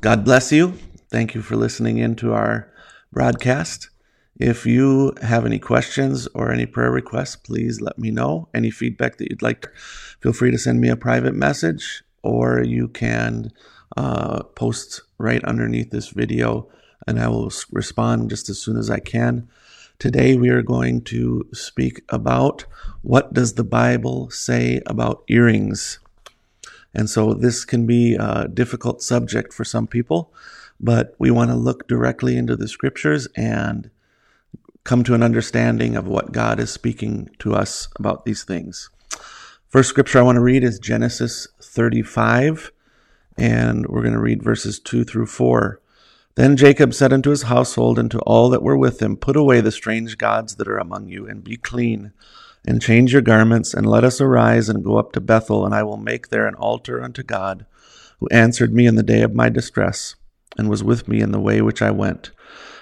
God bless you. Thank you for listening in to our broadcast. If you have any questions or any prayer requests, please let me know. Any feedback that you'd like, feel free to send me a private message or you can uh, post right underneath this video and I will respond just as soon as I can. Today we are going to speak about what does the Bible say about earrings. And so this can be a difficult subject for some people, but we want to look directly into the scriptures and come to an understanding of what God is speaking to us about these things. First scripture I want to read is Genesis 35, and we're going to read verses 2 through 4. Then Jacob said unto his household and to all that were with him, Put away the strange gods that are among you, and be clean, and change your garments, and let us arise and go up to Bethel, and I will make there an altar unto God, who answered me in the day of my distress, and was with me in the way which I went.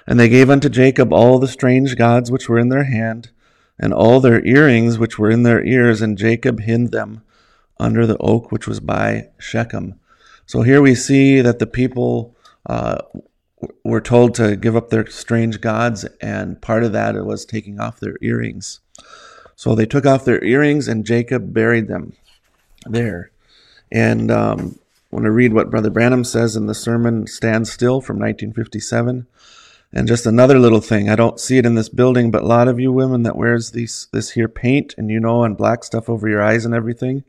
And they gave unto Jacob all the strange gods which were in their hand, and all their earrings which were in their ears, and Jacob hid them under the oak which was by Shechem. So here we see that the people uh, were told to give up their strange gods, and part of that was taking off their earrings. So they took off their earrings, and Jacob buried them there. And um, I want to read what Brother Branham says in the sermon "Stand Still" from 1957. And just another little thing, I don't see it in this building, but a lot of you women that wears these this here paint and you know and black stuff over your eyes and everything,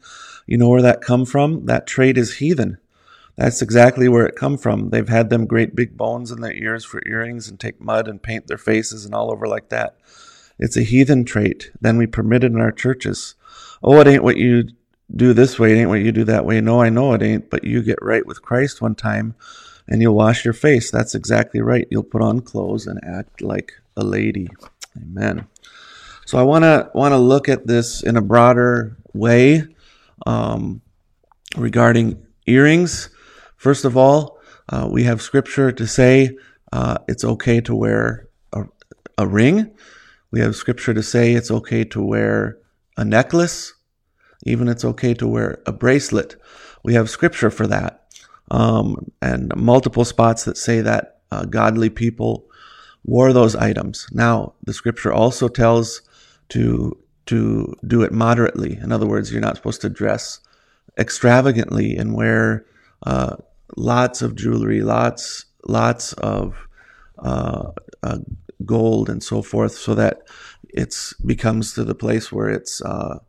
you know where that come from? That trait is heathen. That's exactly where it come from. They've had them great big bones in their ears for earrings and take mud and paint their faces and all over like that. It's a heathen trait. Then we permit it in our churches. Oh, it ain't what you do this way. It ain't what you do that way. No, I know it ain't, but you get right with Christ one time and you'll wash your face. That's exactly right. You'll put on clothes and act like a lady. Amen. So I want to want to look at this in a broader way um, regarding earrings. First of all, uh, we have scripture to say uh, it's okay to wear a, a ring. We have scripture to say it's okay to wear a necklace. Even it's okay to wear a bracelet. We have scripture for that um, and multiple spots that say that uh, godly people wore those items. Now, the scripture also tells to to do it moderately. In other words, you're not supposed to dress extravagantly and wear uh, lots of jewelry, lots lots of uh, uh gold and so forth, so that it becomes to the place where it's uh,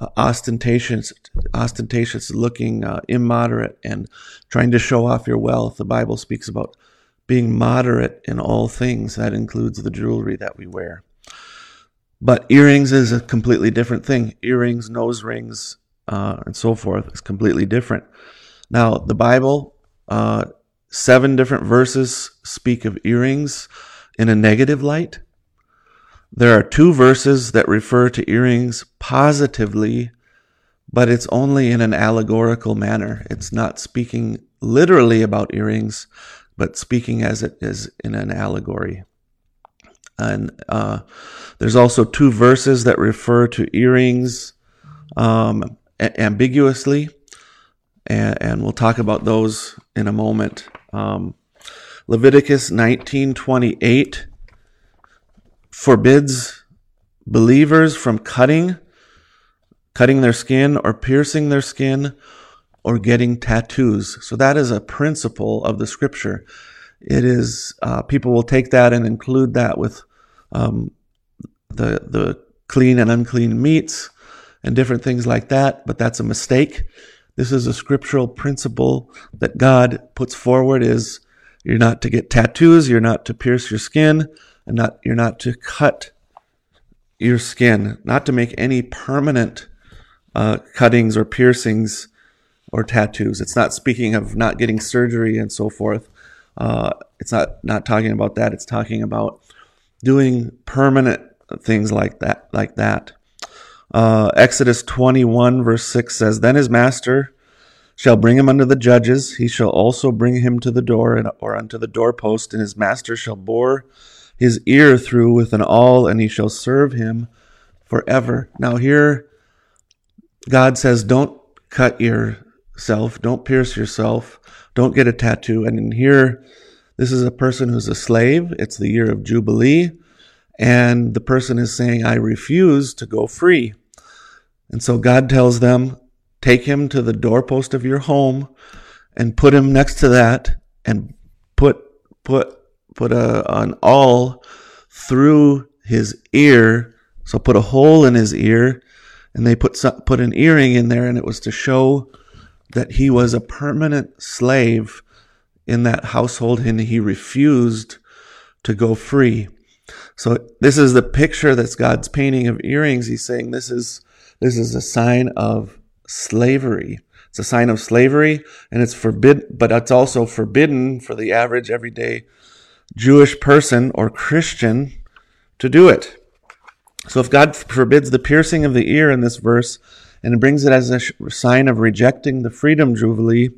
uh, ostentatious, ostentatious looking, uh, immoderate, and trying to show off your wealth. The Bible speaks about being moderate in all things. That includes the jewelry that we wear. But earrings is a completely different thing. Earrings, nose rings, uh, and so forth is completely different. Now, the Bible, uh, seven different verses speak of earrings in a negative light. There are two verses that refer to earrings positively, but it's only in an allegorical manner. It's not speaking literally about earrings, but speaking as it is in an allegory. And uh, there's also two verses that refer to earrings um, a- ambiguously, and, and, we'll talk about those in a moment. Um, Leviticus 19:28 forbids believers from cutting, cutting their skin or piercing their skin or getting tattoos. So that is a principle of the scripture. It is, uh, people will take that and include that with um, the, the clean and unclean meats and different things like that, but that's a mistake. This is a scriptural principle that God puts forward is you're not to get tattoos, you're not to pierce your skin, and not you're not to cut your skin, not to make any permanent uh, cuttings or piercings or tattoos. It's not speaking of not getting surgery and so forth. Uh, it's not not talking about that. It's talking about doing permanent things like that, like that. Uh, Exodus 21 verse 6 says, Then his master shall bring him unto the judges. He shall also bring him to the door and, or unto the doorpost, and his master shall bore his ear through with an awl, and he shall serve him forever. Now, here, God says, don't cut yourself. Don't pierce yourself. Don't get a tattoo. And in here, this is a person who's a slave. It's the year of Jubilee. And the person is saying, I refuse to go free. And so God tells them, take him to the doorpost of your home and put him next to that and put, put, put a, an awl through his ear. So put a hole in his ear and they put, some, put an earring in there and it was to show that he was a permanent slave in that household and he refused to go free. So this is the picture that's God's painting of earrings. He's saying this is this is a sign of slavery. It's a sign of slavery and it's forbidden, but it's also forbidden for the average everyday Jewish person or Christian to do it. So if God forbids the piercing of the ear in this verse and brings it as a sign of rejecting the freedom jubilee,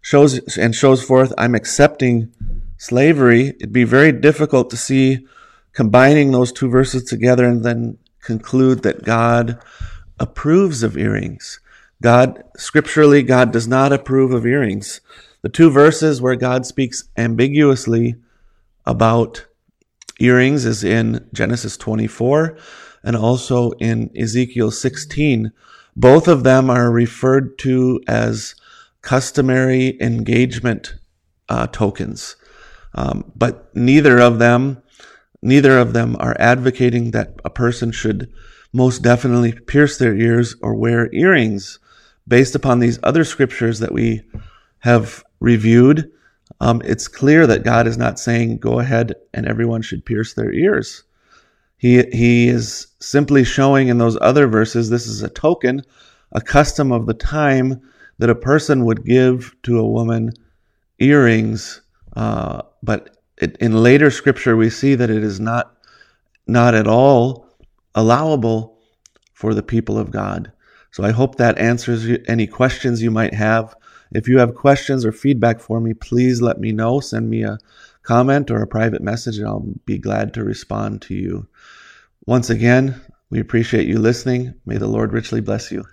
shows and shows forth I'm accepting slavery, it'd be very difficult to see combining those two verses together and then conclude that God approves of earrings. God, scripturally, God does not approve of earrings. The two verses where God speaks ambiguously about earrings is in Genesis 24 and also in Ezekiel 16. Both of them are referred to as customary engagement uh, tokens. Um, but neither of them Neither of them are advocating that a person should most definitely pierce their ears or wear earrings based upon these other scriptures that we have reviewed. Um, it's clear that God is not saying go ahead and everyone should pierce their ears. He, he is simply showing in those other verses this is a token, a custom of the time that a person would give to a woman earrings, uh, but it, in later scripture, we see that it is not, not at all allowable for the people of God. So I hope that answers any questions you might have. If you have questions or feedback for me, please let me know. Send me a comment or a private message, and I'll be glad to respond to you. Once again, we appreciate you listening. May the Lord richly bless you.